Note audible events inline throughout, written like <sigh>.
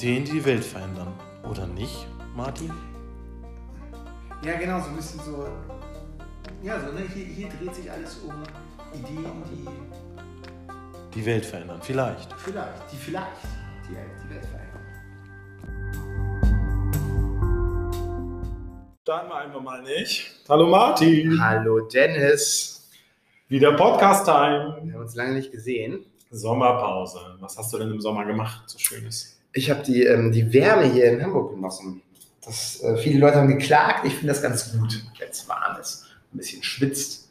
Ideen, die die Welt verändern. Oder nicht, Martin? Ja, genau, so ein bisschen so. Ja, so, ne? hier, hier dreht sich alles um Ideen, die Die Welt verändern, vielleicht. vielleicht, die vielleicht die, die Welt verändern. Dann einmal mal nicht. Hallo Martin. Hallo Dennis. Wieder Podcast-Time. Wir haben uns lange nicht gesehen. Sommerpause. Was hast du denn im Sommer gemacht, so Schönes? Ich habe die, ähm, die Wärme hier in Hamburg genossen. Das, äh, viele Leute haben geklagt. Ich finde das ganz gut, wenn es warm ist. Ein bisschen schwitzt.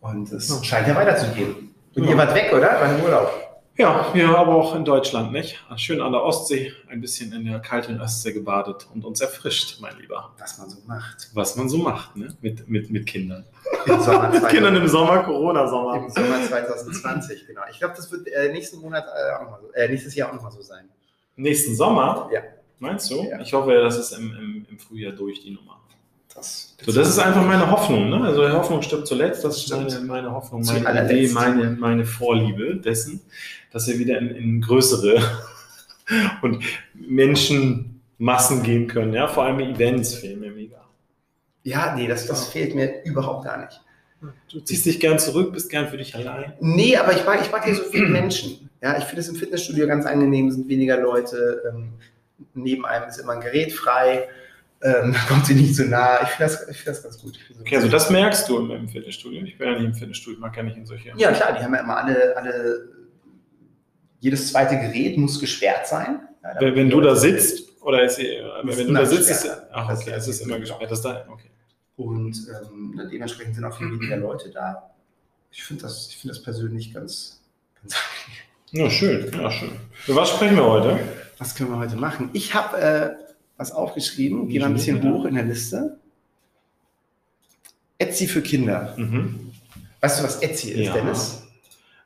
Und es Ja. scheint ja weiterzugehen. Und Ja. ihr wart weg, oder? War im Urlaub. Ja, wir aber auch in Deutschland, nicht? Schön an der Ostsee, ein bisschen in der kalten Ostsee gebadet und uns erfrischt, mein Lieber. Was man so macht. Was man so macht, ne? Mit, mit, mit Kindern. Mit Kindern 2000, im Sommer, <laughs> Corona-Sommer. im Sommer 2020, genau. Ich glaube, das wird äh, nächsten Monat äh, auch mal so, äh, nächstes Jahr auch nochmal so sein. Nächsten Sommer? Ja. Meinst du? Ja. Ich hoffe, das ist im, im, im Frühjahr durch, die Nummer. Das, So, das ist einfach meine Hoffnung, ne? Also Hoffnung stirbt zuletzt, das ist meine, meine Hoffnung, meine. Idee, meine, meine Vorliebe dessen, dass wir wieder in, in größere <laughs> und Menschenmassen gehen können, ja, vor allem Events fehlen mir mega. ja, nee, das, das fehlt mir überhaupt gar nicht. Du ziehst dich gern zurück, bist gern für dich allein. Nee, aber ich mag, ich mag hier so viele Menschen. Ja, ich finde es im Fitnessstudio ganz angenehm, sind weniger Leute. Ähm, neben einem ist immer ein Gerät frei. Ähm, <laughs> kommt sie nicht so nah. Ich finde das, ich find das ganz gut. So- Okay, also das merkst du im, Fitnessstudio. Ich bin ja nicht im Fitnessstudio, ich mag ja nicht in solche. Ja, klar, die haben ja immer alle, alle, jedes zweite Gerät muss gesperrt sein. Ja, Wenn, wenn du da sitzt, oder ist sie, wenn ist du da immer sitzt, ist, ach Das- okay, es ist ist immer genau. gesperrt. Das da, okay. Und ähm, dementsprechend sind auch viel weniger Leute da. Ich finde das, ich find das persönlich ganz, ganz Ja, schön, ja, schön. Für was sprechen wir heute? Was können wir heute machen? Ich habe äh, was aufgeschrieben, gehe mal ein bisschen Ja. hoch in der Liste. Etsy für Kinder. Mhm. Weißt du, was Etsy ist, Ja. Dennis?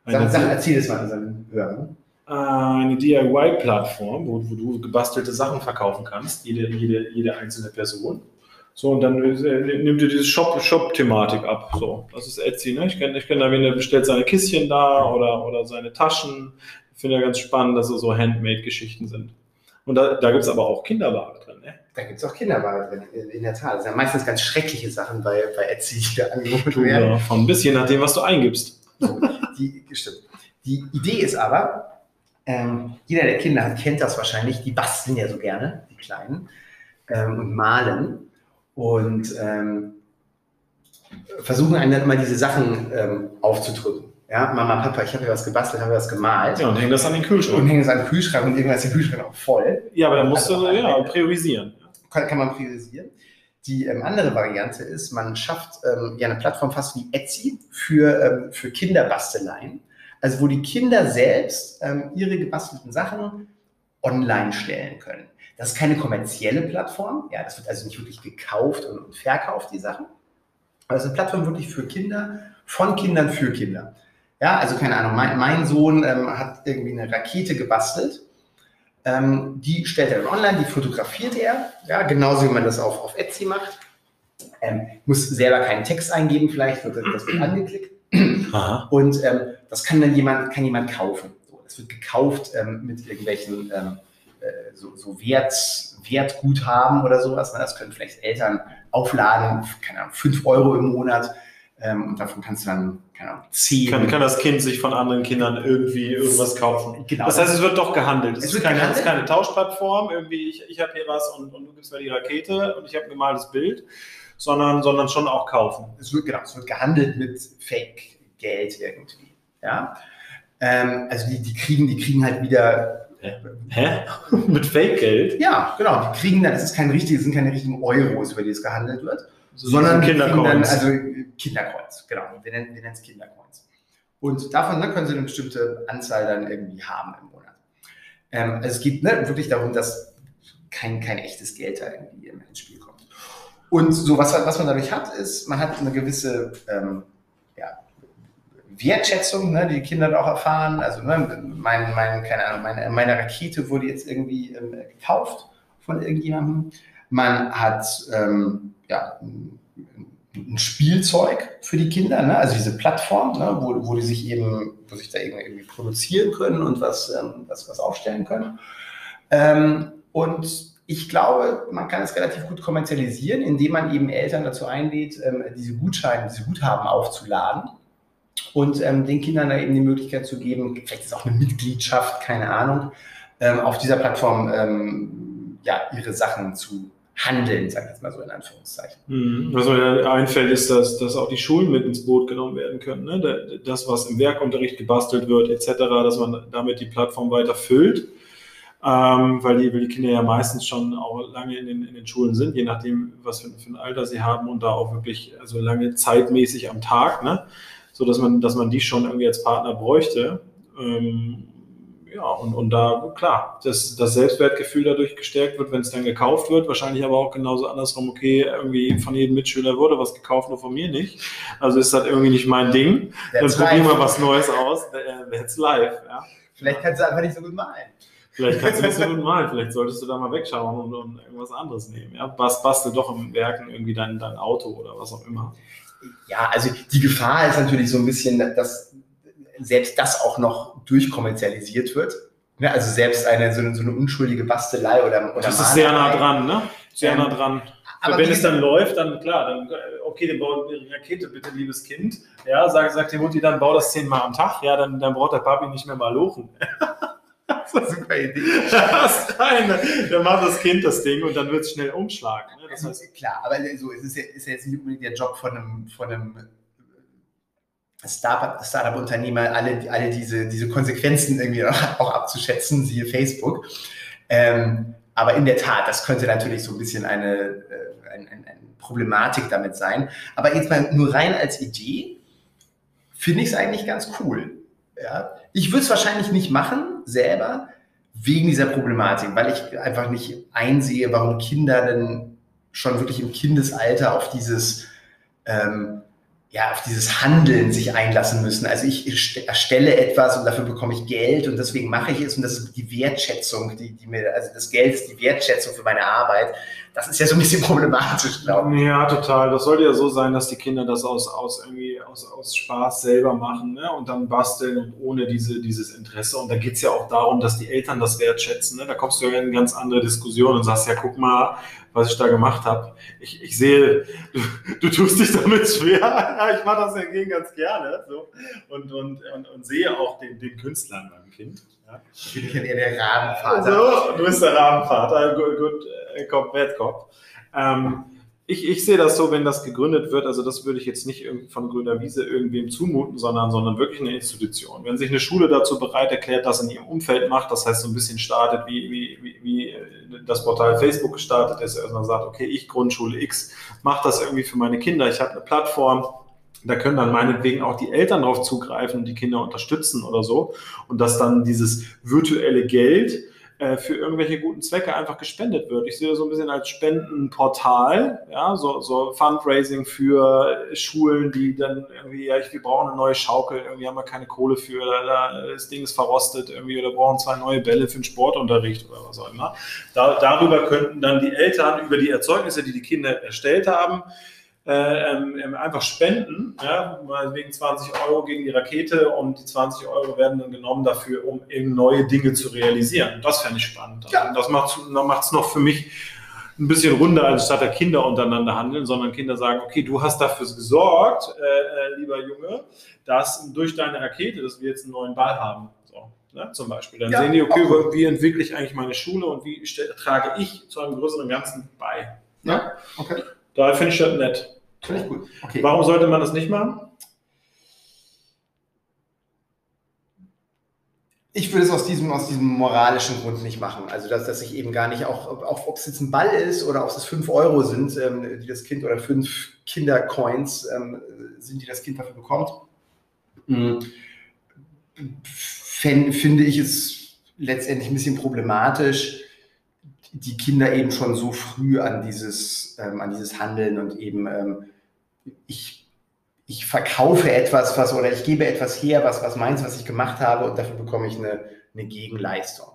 Sag, sag, erzähl es mal unseren Hörern. eine DIY-Plattform, wo, wo du gebastelte Sachen verkaufen kannst, jede, jede, jede einzelne Person. So, und dann äh, nimmt dir diese Shop- Shop-Thematik ab. So, das ist Etsy, ne? Ich kenne ich kenn da, wen der bestellt seine Kistchen da oder, oder seine Taschen. Ich finde ja ganz spannend, dass es so Handmade-Geschichten sind. Und da, da gibt es aber auch Kinderware drin, ne? Da gibt es auch Kinderware drin, in, in der Tat. Das sind ja meistens ganz schreckliche Sachen bei, bei Etsy, die da angeboten werden. Oder von bis, je nachdem, was du eingibst. So, die, stimmt. Die Idee ist aber, ähm, jeder, der Kinder hat, kennt das wahrscheinlich. Die basteln ja so gerne, die Kleinen, ähm, und malen. Und ähm, versuchen einem dann immer diese Sachen ähm, aufzudrücken. Ja, Mama, Papa, ich habe hier was gebastelt, habe was gemalt. Ja, und häng das an den Und Kühlschrank. hängen es an den Kühlschrank und irgendwann ist der Kühlschrank auch voll. Ja, aber dann musst du Also, ja, äh, priorisieren. kann, kann man priorisieren. Die ähm, andere Variante ist, man schafft ähm, ja eine Plattform fast wie Etsy für, ähm, für Kinderbasteleien. Also wo die Kinder selbst ähm, ihre gebastelten Sachen online stellen können. Das ist keine kommerzielle Plattform. Ja, das wird also nicht wirklich gekauft und, und verkauft, die Sachen. Aber es ist eine Plattform wirklich für Kinder, von Kindern für Kinder. Ja, also keine Ahnung, mein, mein Sohn ähm, hat irgendwie eine Rakete gebastelt ähm, die stellt er dann online, die fotografiert er, ja, genauso wie man das auf, auf Etsy macht. Ähm, muss selber keinen Text eingeben, vielleicht wird das, wird angeklickt. Aha. Und ähm, das kann dann jemand, kann jemand kaufen. So, das wird gekauft ähm, mit irgendwelchen ähm, äh, so, so Wert, Wertguthaben oder sowas. Ne? Das können vielleicht Eltern aufladen, keine Ahnung, 5 Euro im Monat. Ähm, und davon kannst du dann, keine Ahnung, 10. Kann, kann das Kind sich von anderen Kindern irgendwie irgendwas kaufen? Genau. Das heißt, es wird doch gehandelt. Es, Es ist keine, gehandelt. ist keine Tauschplattform, irgendwie ich, ich habe hier was und, und du gibst mir die Rakete und ich habe ein gemaltes Bild, sondern, sondern schon auch kaufen. es wird, genau, es wird gehandelt mit Fake-Geld irgendwie. Ja? Ähm, also die, die, kriegen, die kriegen halt wieder, Hä? <laughs> Mit Fake-Geld? ja, genau, die kriegen dann, das ist kein richtiges, sind keine richtigen Euros, über die es gehandelt wird, sondern kriegen dann, Kindercoins. also äh, Kindercoins, genau, wir nennen wir nennen es Kindercoins. Und davon ne, können sie eine bestimmte Anzahl dann irgendwie haben im Monat. Ähm, also es geht ne, wirklich darum, dass kein, kein echtes Geld da irgendwie ins Spiel kommt. Und so, was, was man dadurch hat, ist, man hat eine gewisse ähm, Wertschätzung, ne, die Kinder auch erfahren. Also ne, mein, mein, keine Ahnung, meine, meine Rakete wurde jetzt irgendwie ähm, gekauft von irgendjemandem. Man hat ähm, ja, ein, Spielzeug für die Kinder, ne? also diese Plattform, ne? wo, wo die sich eben, wo sich da irgendwie produzieren können und was, ähm, was, was aufstellen können. Ähm, und ich glaube, man kann es relativ gut kommerzialisieren, indem man eben Eltern dazu einlädt, ähm, diese Gutscheine, diese Guthaben aufzuladen und ähm, den Kindern da eben die Möglichkeit zu geben, vielleicht ist auch eine Mitgliedschaft, keine Ahnung, ähm, auf dieser Plattform ähm, ja, ihre Sachen zu handeln, sag ich jetzt mal so in Anführungszeichen. Mhm. Was mir einfällt, ist, dass, dass auch die Schulen mit ins Boot genommen werden können. Ne? Das, was im Werkunterricht gebastelt wird, etc., dass man damit die Plattform weiter füllt ähm, weil, die, weil die Kinder ja meistens schon auch lange in den, in den Schulen sind, je nachdem, was für, für, ein Alter sie haben und da auch wirklich also lange zeitmäßig am Tag, ne? So dass man, dass man die schon irgendwie als Partner bräuchte. Ähm, ja, und, und da, klar, dass das Selbstwertgefühl dadurch gestärkt wird, wenn es dann gekauft wird. Wahrscheinlich aber auch genauso andersrum, okay, irgendwie von jedem Mitschüler wurde was gekauft, nur von mir nicht. Also ist das irgendwie nicht mein Ding. That's dann probieren wir was Neues aus. That's live, ja. Vielleicht kannst du einfach nicht so gut malen. Vielleicht kannst du nicht so gut malen, vielleicht solltest du da mal wegschauen und, und irgendwas anderes nehmen. Ja? Bast, bastel doch im Werken irgendwie dein, dein Auto oder was auch immer. Ja, also die Gefahr ist natürlich so ein bisschen, dass selbst das auch noch durchkommerzialisiert wird. Ja, also selbst eine so, eine so, eine unschuldige Bastelei oder, oder Das ist sehr nah dran, ne? Sehr ähm, nah dran. Aber wenn es dann läuft, dann klar, dann okay, dann baut eine Rakete bitte, liebes Kind. Ja, sagt, sagt die Mutti, dann bau das zehnmal am Tag. Ja, dann, dann braucht der Papi nicht mehr mal lochen. <laughs> <laughs> Das ist eine super Idee. Das eine. Dann macht das Kind das Ding und dann wird es schnell umschlagen. Ne? Das heißt, klar, aber so, es ist ja, ist ja jetzt nicht unbedingt der Job von einem, von einem äh, Startup-Unternehmer, alle, alle diese, diese Konsequenzen irgendwie <laughs> auch abzuschätzen, siehe Facebook. Ähm, aber in der Tat, das könnte natürlich so ein bisschen eine, äh, eine, eine Problematik damit sein. Aber jetzt mal nur rein als Idee, finde ich es eigentlich ganz cool. Ja? Ich würde es wahrscheinlich nicht machen, selber, wegen dieser Problematik, weil ich einfach nicht einsehe, warum Kinder denn schon wirklich im Kindesalter auf dieses, ähm, ja, auf dieses Handeln sich einlassen müssen. Also ich erstelle etwas und dafür bekomme ich Geld und deswegen mache ich es und das ist die Wertschätzung, die, die mir, also das Geld ist die Wertschätzung für meine Arbeit das ist ja so ein bisschen problematisch, glaube ich. Ja, total. Das sollte ja so sein, dass die Kinder das aus, aus, irgendwie aus, aus Spaß selber machen ne? und dann basteln und ohne diese, dieses Interesse. Und da geht es ja auch darum, dass die Eltern das wertschätzen. Ne? Da kommst du ja in eine ganz andere Diskussion und sagst, ja, guck mal, was ich da gemacht habe. Ich, ich sehe, du, du tust dich damit schwer. <laughs> Ja, ich mache das ja gegen ganz gerne. So. Und, und, und, und sehe auch den, den Künstler in meinem Kind. Ja. Ich bin ja der Rabenvater. So, du bist der Rabenvater. Gut, gut äh, Cop, Cop. Ähm, ich, ich sehe das so, wenn das gegründet wird, also das würde ich jetzt nicht von grüner Wiese irgendwem zumuten, sondern, sondern wirklich eine Institution. Wenn sich eine Schule dazu bereit erklärt, das in ihrem Umfeld macht, das heißt so ein bisschen startet, wie, wie, wie, wie das Portal Facebook gestartet ist, erstmal sagt, okay, ich Grundschule X mache das irgendwie für meine Kinder, ich habe eine Plattform, da können dann meinetwegen auch die Eltern darauf zugreifen und die Kinder unterstützen oder so. Und dass dann dieses virtuelle Geld äh, für irgendwelche guten Zwecke einfach gespendet wird. Ich sehe das so ein bisschen als Spendenportal, ja, so, so Fundraising für Schulen, die dann irgendwie, ja, ich, wir brauchen eine neue Schaukel, irgendwie haben wir keine Kohle für, da, das Ding ist verrostet, irgendwie, oder brauchen zwei neue Bälle für den Sportunterricht oder was auch immer. Da, darüber könnten dann die Eltern über die Erzeugnisse, die die Kinder erstellt haben, ähm, ähm, einfach spenden, ja, wegen 20 Euro gegen die Rakete und die 20 Euro werden dann genommen dafür, um eben neue Dinge zu realisieren. Das fände ich spannend. Ja. Das macht es noch für mich ein bisschen runder, als statt der Kinder untereinander handeln, sondern Kinder sagen, okay, du hast dafür gesorgt, äh, äh, lieber Junge, dass durch deine Rakete, dass wir jetzt einen neuen Ball haben. So, ne, zum Beispiel. Dann ja, sehen die, okay, auch. wie entwickle ich eigentlich meine Schule und wie trage ich zu einem größeren Ganzen bei. Ja, okay. Daher finde ich das nett. Finde ich gut. Okay. Warum sollte man das nicht machen? Ich würde es aus diesem, aus diesem moralischen Grund nicht machen. Also, dass, dass ich eben gar nicht, auch, auch ob es jetzt ein Ball ist oder ob es 5 Euro sind, ähm, die das Kind oder 5 Kindercoins ähm, sind, die das Kind dafür bekommt, mhm. finde ich es letztendlich ein bisschen problematisch, die Kinder eben schon so früh an dieses, ähm, an dieses Handeln und eben ähm, ich, ich verkaufe etwas, was oder ich gebe etwas her, was, was meins, was ich gemacht habe und dafür bekomme ich eine, eine Gegenleistung.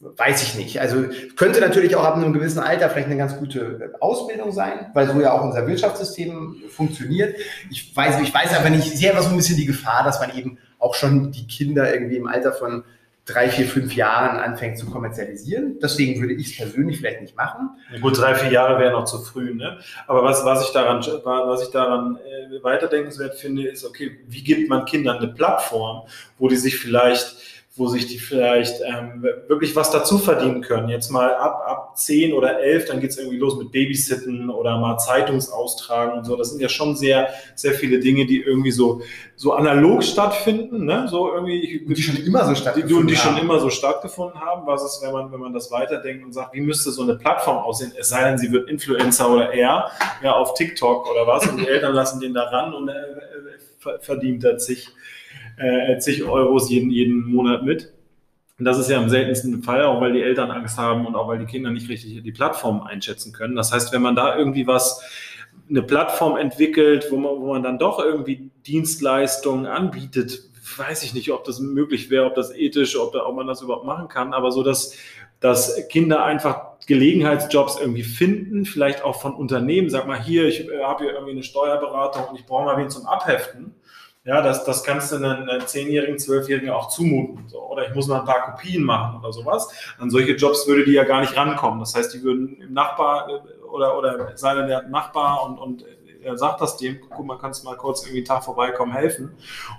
Weiß ich nicht. Also könnte natürlich auch ab einem gewissen Alter vielleicht eine ganz gute Ausbildung sein, weil so ja auch unser Wirtschaftssystem funktioniert. Ich weiß, ich weiß aber nicht, ich sehe aber so ein bisschen die Gefahr, dass man eben auch schon die Kinder irgendwie im Alter von drei, vier, fünf Jahren anfängt zu kommerzialisieren. Deswegen würde ich es persönlich vielleicht nicht machen. Ja, gut, drei, vier Jahre wäre noch zu früh. Ne? Aber was, was ich daran, was ich daran äh, weiterdenkenswert finde, ist, okay, wie gibt man Kindern eine Plattform, wo die sich vielleicht wo sich die vielleicht ähm, wirklich was dazu verdienen können. Jetzt mal ab, ab 10 oder 11, dann geht es irgendwie los mit Babysitten oder mal Zeitungsaustragen und so. Das sind ja schon sehr, sehr viele Dinge, die irgendwie so, so analog stattfinden. Ne? So irgendwie, und die schon immer so stattgefunden haben. Die, die schon immer so stattgefunden haben. Was ist, wenn man, wenn man das weiterdenkt und sagt, wie müsste so eine Plattform aussehen? Es sei denn, sie wird Influencer oder eher ja, auf TikTok oder was und die Eltern lassen den da ran und äh, äh verdient er sich äh, zig Euros jeden, jeden Monat mit. Und das ist ja im seltensten Fall, auch weil die Eltern Angst haben und auch weil die Kinder nicht richtig die Plattform einschätzen können. Das heißt, wenn man da irgendwie was, eine Plattform entwickelt, wo man, wo man dann doch irgendwie Dienstleistungen anbietet, weiß ich nicht, ob das möglich wäre, ob das ethisch, ob, ob man das überhaupt machen kann, aber so, dass, dass Kinder einfach Gelegenheitsjobs irgendwie finden, vielleicht auch von Unternehmen, sag mal hier, ich äh, habe hier irgendwie eine Steuerberatung und ich brauche mal wen zum Abheften ja, das, das kannst du einem, einem 10-Jährigen, 12-Jährigen auch zumuten. So. Oder ich muss mal ein paar Kopien machen oder sowas. An solche Jobs würde die ja gar nicht rankommen. Das heißt, die würden im Nachbar äh, oder, oder sei denn, der Nachbar und, und er sagt das dem, guck mal, kannst du mal kurz irgendwie einen Tag vorbeikommen, helfen,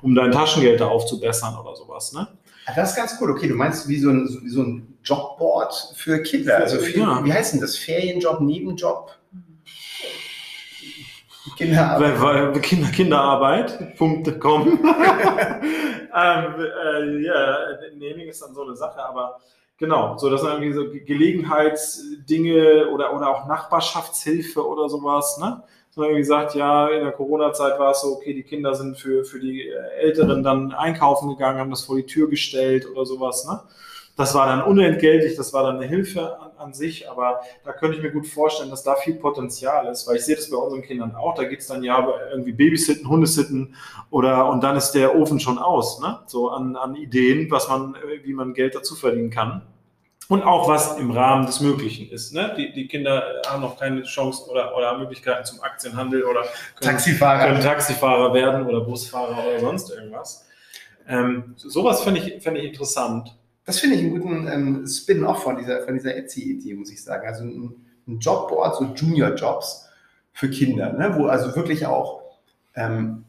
um dein Taschengeld da aufzubessern oder sowas. Ne? Das ist ganz cool. Okay, du meinst wie so ein, wie so ein Jobboard für Kinder. Also für, ja. wie heißt denn das? Ferienjob, Nebenjob? Kinderarbeit. Kinder, Kinderarbeit.com. <laughs> ähm, äh, ja, Naming ist dann so eine Sache, aber genau, so das sind irgendwie so Gelegenheitsdinge oder, oder auch Nachbarschaftshilfe oder sowas, ne? So irgendwie gesagt, ja, in der Corona-Zeit war es so, okay, die Kinder sind für, für die Älteren dann einkaufen gegangen, haben das vor die Tür gestellt oder sowas, ne? Das war dann unentgeltlich, das war dann eine Hilfe an, an, sich, aber da könnte ich mir gut vorstellen, dass da viel Potenzial ist, weil ich sehe das bei unseren Kindern auch. Da geht es dann ja irgendwie Babysitten, Hundesitten oder und dann ist der Ofen schon aus, ne? So an, an Ideen, was man, wie man Geld dazu verdienen kann. Und auch was im Rahmen des Möglichen ist. Ne? Die, die Kinder haben noch keine Chance oder, oder Möglichkeiten zum Aktienhandel oder können Taxifahrer. können Taxifahrer werden oder Busfahrer oder sonst irgendwas. Ähm, sowas finde ich, find ich interessant. Das finde ich einen guten ähm, Spin-off von dieser, von dieser Etsy-Idee, muss ich sagen. Also ein, ein Jobboard, so Junior-Jobs für Kinder, ne? wo also wirklich auch, ähm,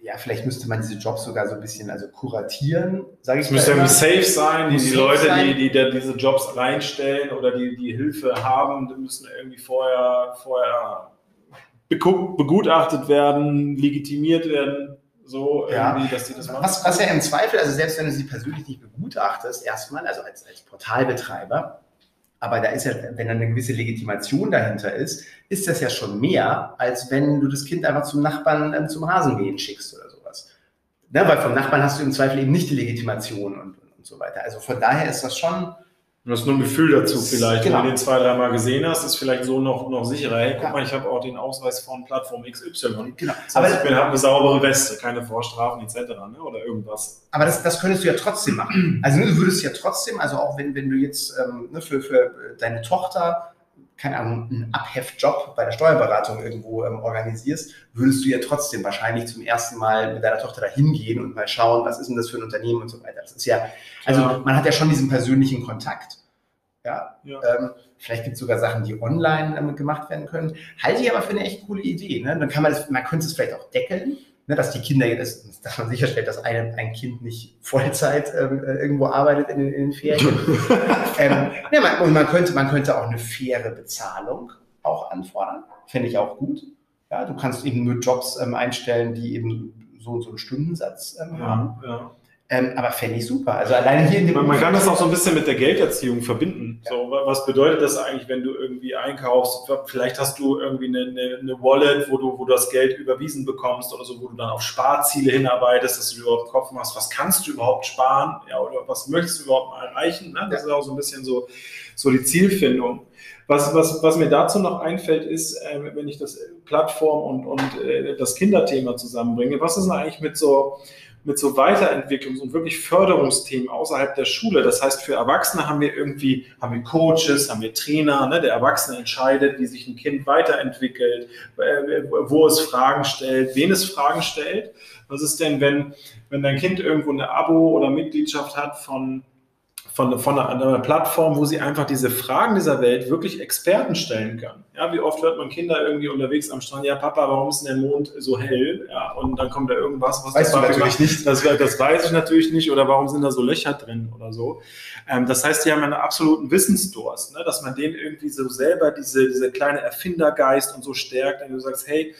ja, vielleicht müsste man diese Jobs sogar so ein bisschen also kuratieren, sage ich Es müsste irgendwie safe sein, die, die Leute, sein. die, die da diese Jobs reinstellen oder die, die Hilfe haben, die müssen irgendwie vorher, vorher begutachtet werden, legitimiert werden so ja. dass die das machen. Was, was ja im Zweifel, also selbst wenn du sie persönlich nicht begutachtest, erstmal, also als, als Portalbetreiber, aber da ist ja, wenn da eine gewisse Legitimation dahinter ist, ist das ja schon mehr, als wenn du das Kind einfach zum Nachbarn ähm, zum Rasenmähen schickst oder sowas. Ne? Weil vom Nachbarn hast du im Zweifel eben nicht die Legitimation und, und, und so weiter. Also von daher ist das schon Du hast nur ein Gefühl dazu vielleicht. Genau. Wenn du den zwei, dreimal gesehen hast, ist vielleicht so noch, noch sicherer. Hey, guck ja. mal, ich habe auch den Ausweis von Plattform XY. Genau. Das heißt, aber ich habe eine saubere Weste, keine Vorstrafen etc. Ne? oder irgendwas. Aber das, das könntest du ja trotzdem machen. Also du würdest ja trotzdem, also auch wenn, wenn du jetzt ähm, ne, für, für deine Tochter keine Ahnung, einen Abheftjob bei der Steuerberatung irgendwo ähm, organisierst, würdest du ja trotzdem wahrscheinlich zum ersten Mal mit deiner Tochter da hingehen und mal schauen, was ist denn das für ein Unternehmen und so weiter. Das ist ja, also ja. man hat ja schon diesen persönlichen Kontakt. Ja. ja. Ähm, vielleicht gibt es sogar Sachen, die online ähm, gemacht werden können. Halte ich aber für eine echt coole Idee. Ne? Dann kann man das, man könnte es vielleicht auch deckeln ne, dass die Kinder, dass, dass man sicherstellt, dass ein, ein Kind nicht Vollzeit ähm, äh, irgendwo arbeitet in, in den Ferien. <laughs> ähm, ja, man, und man könnte, man könnte auch eine faire Bezahlung auch anfordern. Fände ich auch gut. Ja, du kannst eben nur Jobs ähm, einstellen, die eben so und so einen Stundensatz ähm, haben. Ja. Ähm, aber fände ich super. Also alleine hier in dem Man, man kann das auch so ein bisschen mit der Gelderziehung verbinden. Ja. So, was bedeutet das eigentlich, wenn du irgendwie einkaufst? Vielleicht hast du irgendwie eine, eine, eine, Wallet, wo du, wo du das Geld überwiesen bekommst oder so, wo du dann auf Sparziele hinarbeitest, dass du überhaupt Kopf machst, was kannst du überhaupt sparen? Ja, oder was möchtest du überhaupt mal erreichen? Ne? Das ja. ist auch so ein bisschen so, so die Zielfindung. Was, was, was mir dazu noch einfällt, ist, äh, wenn ich das Plattform und, und äh, das Kinderthema zusammenbringe, was ist denn eigentlich mit so mit so Weiterentwicklungs- und wirklich Förderungsthemen außerhalb der Schule. Das heißt, für Erwachsene haben wir irgendwie, haben wir Coaches, haben wir Trainer, ne? der Erwachsene entscheidet, wie sich ein Kind weiterentwickelt, äh, wo es Fragen stellt, wen es Fragen stellt. Was ist denn, wenn, wenn dein Kind irgendwo eine Abo oder Mitgliedschaft hat von von, von einer, einer, Plattform, wo sie einfach diese Fragen dieser Welt wirklich Experten stellen können. Ja, wie oft hört man Kinder irgendwie unterwegs am Strand, ja Papa, warum ist denn der Mond so hell? Ja, und dann kommt da irgendwas, was weißt du natürlich macht. nicht. Das, das, weiß ich natürlich nicht oder warum sind da so Löcher drin oder so. Ähm, das heißt, die haben einen absoluten Wissensdurst, ne? dass man denen irgendwie so selber diese, diese kleine Erfindergeist und so stärkt, wenn du sagst, hey,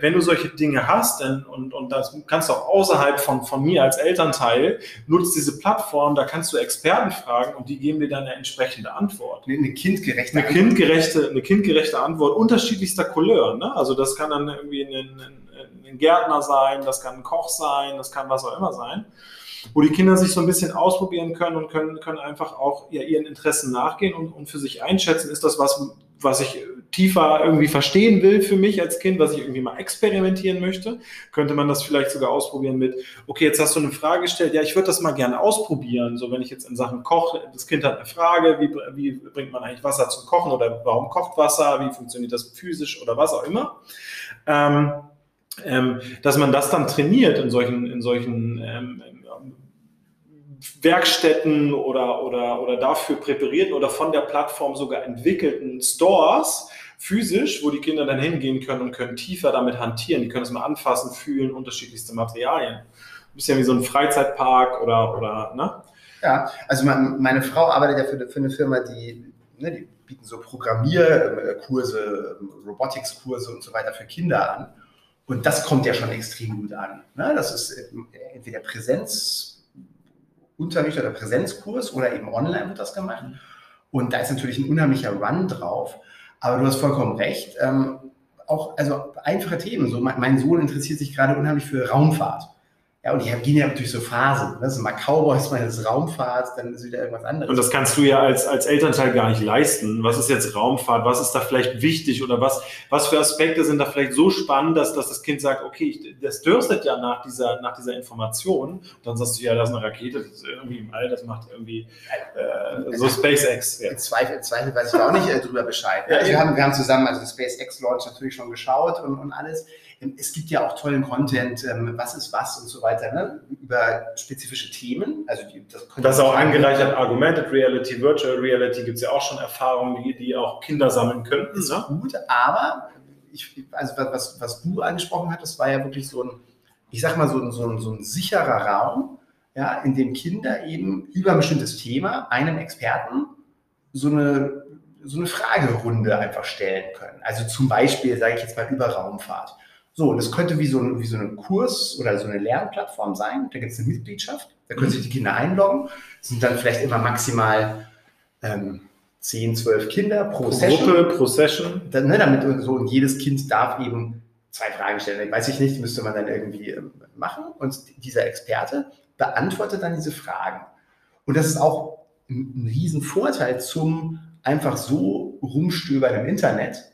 wenn du solche Dinge hast dann, und, und das kannst du auch außerhalb von, von mir als Elternteil, nutzt diese Plattform, da kannst du Experten fragen und die geben dir dann eine entsprechende Antwort. Eine, kindgerechte eine kindgerechte, eine kindgerechte Antwort unterschiedlichster Couleur. Ne? Also das kann dann irgendwie ein, ein, ein Gärtner sein, das kann ein Koch sein, das kann was auch immer sein wo die Kinder sich so ein bisschen ausprobieren können und können, können einfach auch ja, ihren Interessen nachgehen und, und für sich einschätzen, ist das was, was ich tiefer irgendwie verstehen will für mich als Kind, was ich irgendwie mal experimentieren möchte, könnte man das vielleicht sogar ausprobieren mit, okay, jetzt hast du eine Frage gestellt, ja, ich würde das mal gerne ausprobieren, so wenn ich jetzt in Sachen Koch, das Kind hat eine Frage, wie, wie bringt man eigentlich Wasser zum Kochen oder warum kocht Wasser, wie funktioniert das physisch oder was auch immer. Ähm, ähm, dass man das dann trainiert in solchen, in solchen ähm, Werkstätten oder, oder, oder dafür präparierten oder von der Plattform sogar entwickelten Stores physisch, wo die Kinder dann hingehen können und können tiefer damit hantieren. Die können es mal anfassen, fühlen, unterschiedlichste Materialien. Ein bisschen wie so ein Freizeitpark oder, oder ne? Ja, also meine Frau arbeitet ja für, für eine Firma, die, ne, die bieten so Programmierkurse, Robotics-Kurse und so weiter für Kinder an. Und das kommt ja schon extrem gut an. Ne? Das ist entweder Präsenz, Unterricht oder Präsenzkurs oder eben online wird das gemacht. Und da ist natürlich ein unheimlicher Run drauf. Aber du hast vollkommen recht. Ähm, auch also einfache Themen. So, mein Sohn interessiert sich gerade unheimlich für Raumfahrt. Ja, und die gehen ja durch so Phasen. Das ist mal Cowboys, mal ist Raumfahrt, dann ist wieder irgendwas anderes. Und das kannst du ja als, als Elternteil gar nicht leisten. Was ist jetzt Raumfahrt? Was ist da vielleicht wichtig? Oder was, was für Aspekte sind da vielleicht so spannend, dass, dass das Kind sagt, okay, ich, das dürstet ja nach dieser, nach dieser Information. Und dann sagst du, ja, das ist eine Rakete, das ist irgendwie im All, das macht irgendwie äh, so SpaceX. Ja. Im, Zweifel, Im Zweifel weiß ich auch nicht äh, drüber Bescheid. Ja, also wir, haben, wir haben zusammen also SpaceX-Launch natürlich schon geschaut und, und alles es gibt ja auch tollen Content, ähm, was ist was und so weiter, ne? über spezifische Themen. Also die, das, das ist auch angereichert Augmented Reality, Virtual Reality gibt es ja auch schon Erfahrungen, die, die auch Kinder sammeln könnten. Ist ne? gut, aber ich, also was, was du angesprochen hattest, war ja wirklich so ein, ich sag mal, so ein, so ein, so ein sicherer Raum, ja, in dem Kinder eben über ein bestimmtes Thema einem Experten so eine, so eine Fragerunde einfach stellen können. Also zum Beispiel, sage ich jetzt mal, über Raumfahrt. So, und das könnte wie so, ein, wie so ein Kurs oder so eine Lernplattform sein. Da gibt es eine Mitgliedschaft, da können sich die Kinder einloggen. Das sind dann vielleicht immer maximal ähm, 10, 12 Kinder pro, pro Session. Gruppe, pro Session. Dann, ne, damit so, und jedes Kind darf eben zwei Fragen stellen. Weiß ich nicht, müsste man dann irgendwie ähm, machen. Und dieser Experte beantwortet dann diese Fragen. Und das ist auch ein, ein Riesenvorteil zum einfach so rumstöbern im Internet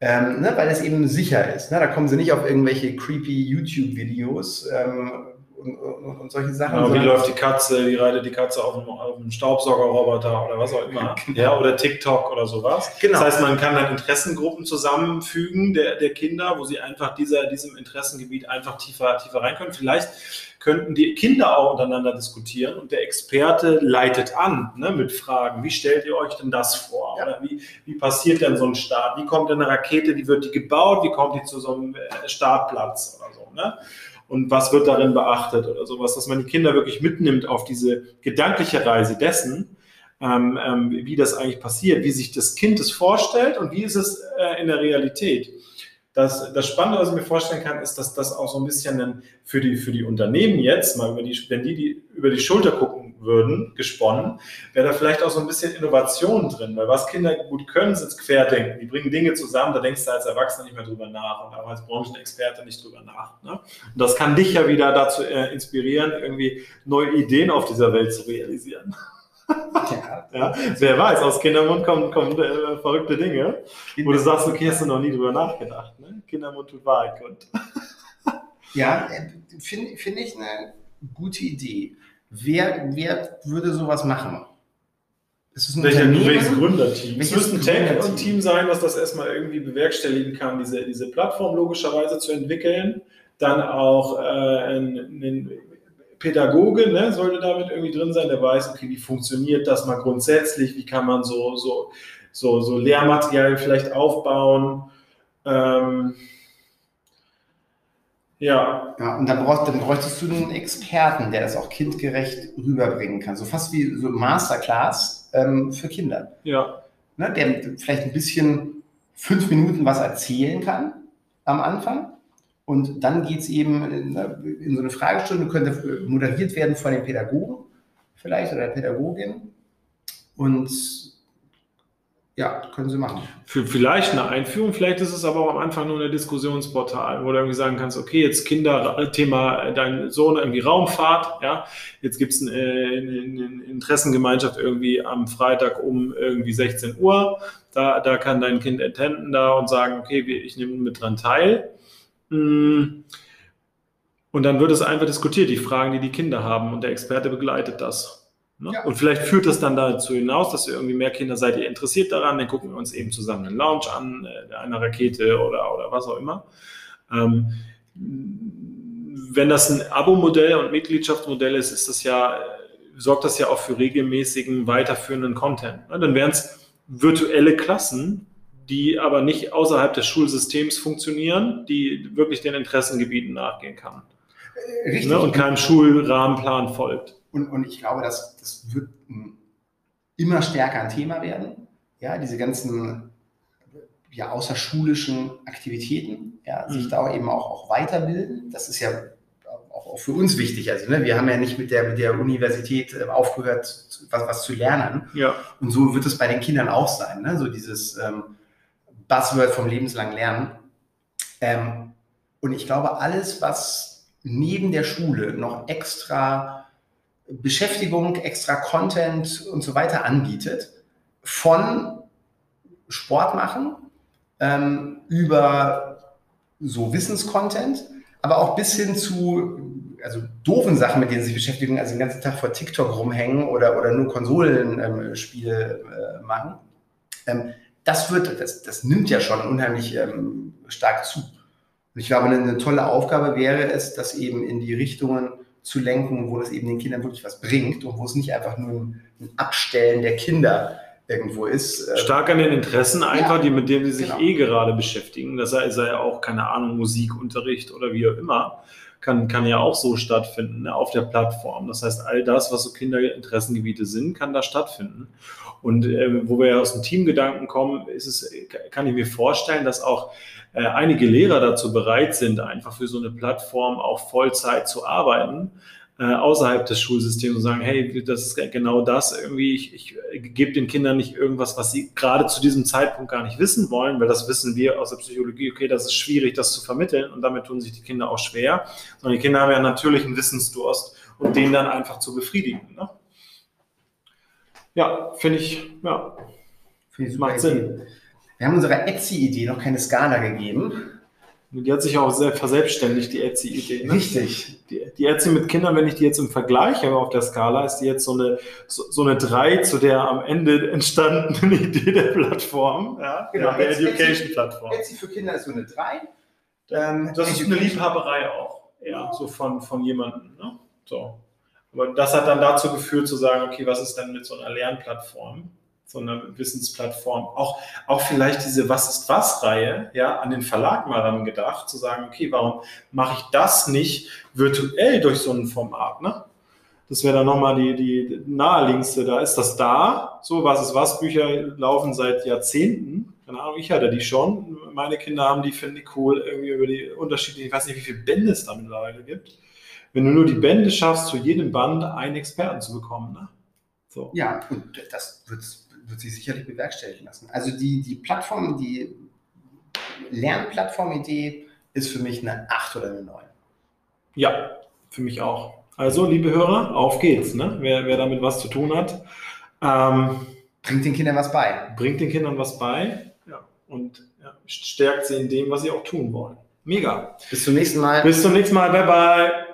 ähm, ne, weil es eben sicher ist. Ne? Da kommen sie nicht auf irgendwelche creepy YouTube-Videos ähm, und, und, und, solche Sachen. Genau, wie läuft die Katze, wie reitet die Katze auf einem, auf einem Staubsaugerroboter oder was auch immer. <laughs> Genau. Ja, oder TikTok oder sowas. Genau. Das heißt, man kann dann Interessengruppen zusammenfügen der, der Kinder, wo sie einfach dieser, diesem Interessengebiet einfach tiefer, tiefer rein können. Vielleicht könnten die Kinder auch untereinander diskutieren und der Experte leitet an ne, mit Fragen. Wie stellt ihr euch denn das vor? Ja. Oder wie, wie passiert denn so ein Start? Wie kommt denn eine Rakete? Wie wird die gebaut? Wie kommt die zu so einem äh, Startplatz oder so? Ne? Und was wird darin beachtet oder sowas, dass man die Kinder wirklich mitnimmt auf diese gedankliche Reise dessen, ähm, ähm, wie das eigentlich passiert, wie sich das Kind es vorstellt und wie ist es äh, in der Realität. Das, das Spannende, was ich mir vorstellen kann, ist, dass das auch so ein bisschen für die, für die Unternehmen jetzt, mal über die, wenn die, die über die Schulter gucken würden, gesponnen, wäre da vielleicht auch so ein bisschen Innovation drin. Weil was Kinder gut können, sind Querdenken. Die bringen Dinge zusammen, da denkst du als Erwachsener nicht mehr drüber nach und auch als Branchenexperte nicht drüber nach. Ne? Und das kann dich ja wieder dazu äh, inspirieren, irgendwie neue Ideen auf dieser Welt zu realisieren. <laughs> Ja. ja. Wer weiß, aus Kindermund kommen, kommen äh, verrückte Dinge, Kinder wo du sagst, okay, hast du noch nie drüber nachgedacht. Ne? Kindermund tut Wahrheit kund. Ja, äh, finde find ich eine gute Idee. Wer, wer würde sowas machen? Ist es ein Welcher, welches Gründerteam? Es müsste ein Tech-Team sein, was das erstmal irgendwie bewerkstelligen kann, diese, diese Plattform logischerweise zu entwickeln dann auch äh, ein, ein Pädagoge ne, sollte damit irgendwie drin sein, der weiß, okay, wie funktioniert das mal grundsätzlich, wie kann man so, so, so, so Lehrmaterial vielleicht aufbauen. Ähm, ja. ja. Und dann, brauchst, dann bräuchtest du einen Experten, der das auch kindgerecht rüberbringen kann. So fast wie so Masterclass ähm, für Kinder. Ja. Ne, der vielleicht ein bisschen fünf Minuten was erzählen kann am Anfang. Und dann geht es eben in, in, so eine Fragestunde, könnte moderiert werden von den Pädagogen vielleicht oder der Pädagogin. Und ja, können Sie machen. Für vielleicht eine Einführung, vielleicht ist es aber auch am Anfang nur ein Diskussionsportal, wo du irgendwie sagen kannst, okay, jetzt Kinder, Thema, dein Sohn irgendwie Raumfahrt, ja, jetzt gibt es eine, eine, Interessengemeinschaft irgendwie am Freitag um irgendwie 16 Uhr, da, da kann dein Kind attenden da und sagen, okay, ich nehme mit dran teil. Mm. Und dann wird es einfach diskutiert, die Fragen, die die Kinder haben und der Experte begleitet das. Ne? Ja. Und vielleicht führt das dann dazu hinaus, dass ihr irgendwie mehr Kinder seid, ihr interessiert daran, dann gucken wir uns eben zusammen einen Lounge an, äh, eine Rakete oder, oder was auch immer. Ähm, wenn das ein Abo-Modell und Mitgliedschaftsmodell ist, ist das ja, sorgt das ja auch für regelmäßigen, weiterführenden Content. Ne? Dann wären es virtuelle Klassen, die aber nicht außerhalb des Schulsystems funktionieren, die wirklich den Interessengebieten nachgehen kann. Äh, richtig. Ne? Und keinem Schulrahmenplan folgt. Und, und ich glaube, dass das wird immer stärker ein Thema werden. Ja, diese ganzen ja, außerschulischen Aktivitäten, ja, sich mhm. da eben auch, auch weiterbilden. Das ist ja auch, auch für uns wichtig. Also, ne, wir haben ja nicht mit der, mit der Universität äh, aufgehört, was, was zu lernen. Ja. Und so wird es bei den Kindern auch sein. Ne? So dieses ähm, Buzzword vom lebenslangen Lernen. Ähm, und ich glaube, alles, was neben der Schule noch extra Beschäftigung, extra Content und so weiter anbietet, von Sport machen ähm, über so Wissenscontent, aber auch bis hin zu also doofen Sachen, mit denen sie sich beschäftigen, also den ganzen Tag vor TikTok rumhängen oder, oder nur Konsolenspiele ähm, äh, machen. Ähm, das wird, das, das nimmt ja schon unheimlich ähm, stark zu. Und ich glaube, eine, eine tolle Aufgabe wäre es, das eben in die Richtungen zu lenken, wo das eben den Kindern wirklich was bringt und wo es nicht einfach nur ein, Abstellen der Kinder irgendwo ist. Ähm, Stark an den Interessen einfach, ja, die mit denen sie sich genau. eh gerade beschäftigen. Das sei, sei ja auch, keine Ahnung, Musikunterricht oder wie auch immer. Kann, kann ja auch so stattfinden ne, auf der Plattform. Das heißt, all das, was so Kinderinteressengebiete sind, kann da stattfinden. Und äh, wo wir ja aus dem Teamgedanken kommen, ist es, kann ich mir vorstellen, dass auch äh, einige Lehrer dazu bereit sind, einfach für so eine Plattform auch Vollzeit zu arbeiten, äh, außerhalb des Schulsystems und sagen, hey, das ist genau das irgendwie, ich, ich gebe den Kindern nicht irgendwas, was sie gerade zu diesem Zeitpunkt gar nicht wissen wollen, weil das wissen wir aus der Psychologie, okay, das ist schwierig, das zu vermitteln und damit tun sich die Kinder auch schwer, sondern die Kinder haben ja natürlich einen Wissensdurst und den dann einfach zu befriedigen. Ne? Ja, finde ich, ja, find ich macht Sinn. Wir haben unserer Etsy-Idee noch keine Skala gegeben. Die hat sich auch sehr verselbstständigt, die Etsy-Idee. Ne? Richtig. Die, die, Etsy mit Kindern, wenn ich die jetzt im Vergleich habe auf der Skala, ist die jetzt so eine, so, so eine 3 zu der am Ende entstandenen <laughs> Idee der Plattform. Ja, genau. Der Education-Plattform. Etsy, Etsy für Kinder ist so eine 3. Ähm, das ist eine Liebhaberei auch. Ja, so von, von jemandem. Ne? So. Aber das hat dann dazu geführt, zu sagen, okay, was ist denn mit so einer Lernplattform? So einer Wissensplattform. Auch, auch vielleicht diese Was ist was-Reihe, ja, an den Verlag mal ran gedacht, zu sagen, okay, warum mache ich das nicht virtuell durch so ein Format, ne? Das wäre dann nochmal die, die naheliegendste. Da ist das da. So, was ist was? Bücher laufen seit Jahrzehnten. Keine Ahnung, ich hatte die schon. Meine Kinder haben die, finde ich cool, irgendwie über die unterschiedlichen, ich weiß nicht, wie viele Bände es da mittlerweile gibt. Wenn du nur die Bände schaffst, zu jedem Band einen Experten zu bekommen, ne? So. Ja, und das wird wird sich sicherlich bewerkstelligen lassen. Also die, die Plattform, die Lernplattform-Idee ist für mich eine 8 oder eine 9. Ja, für mich auch. Also, liebe Hörer, auf geht's. Ne? Wer, wer damit was zu tun hat. Ähm, bringt den Kindern was bei. Bringt den Kindern was bei ja, und ja, stärkt sie in dem, was sie auch tun wollen. Mega. Bis zum nächsten Mal. Bis zum nächsten Mal. Bye, bye.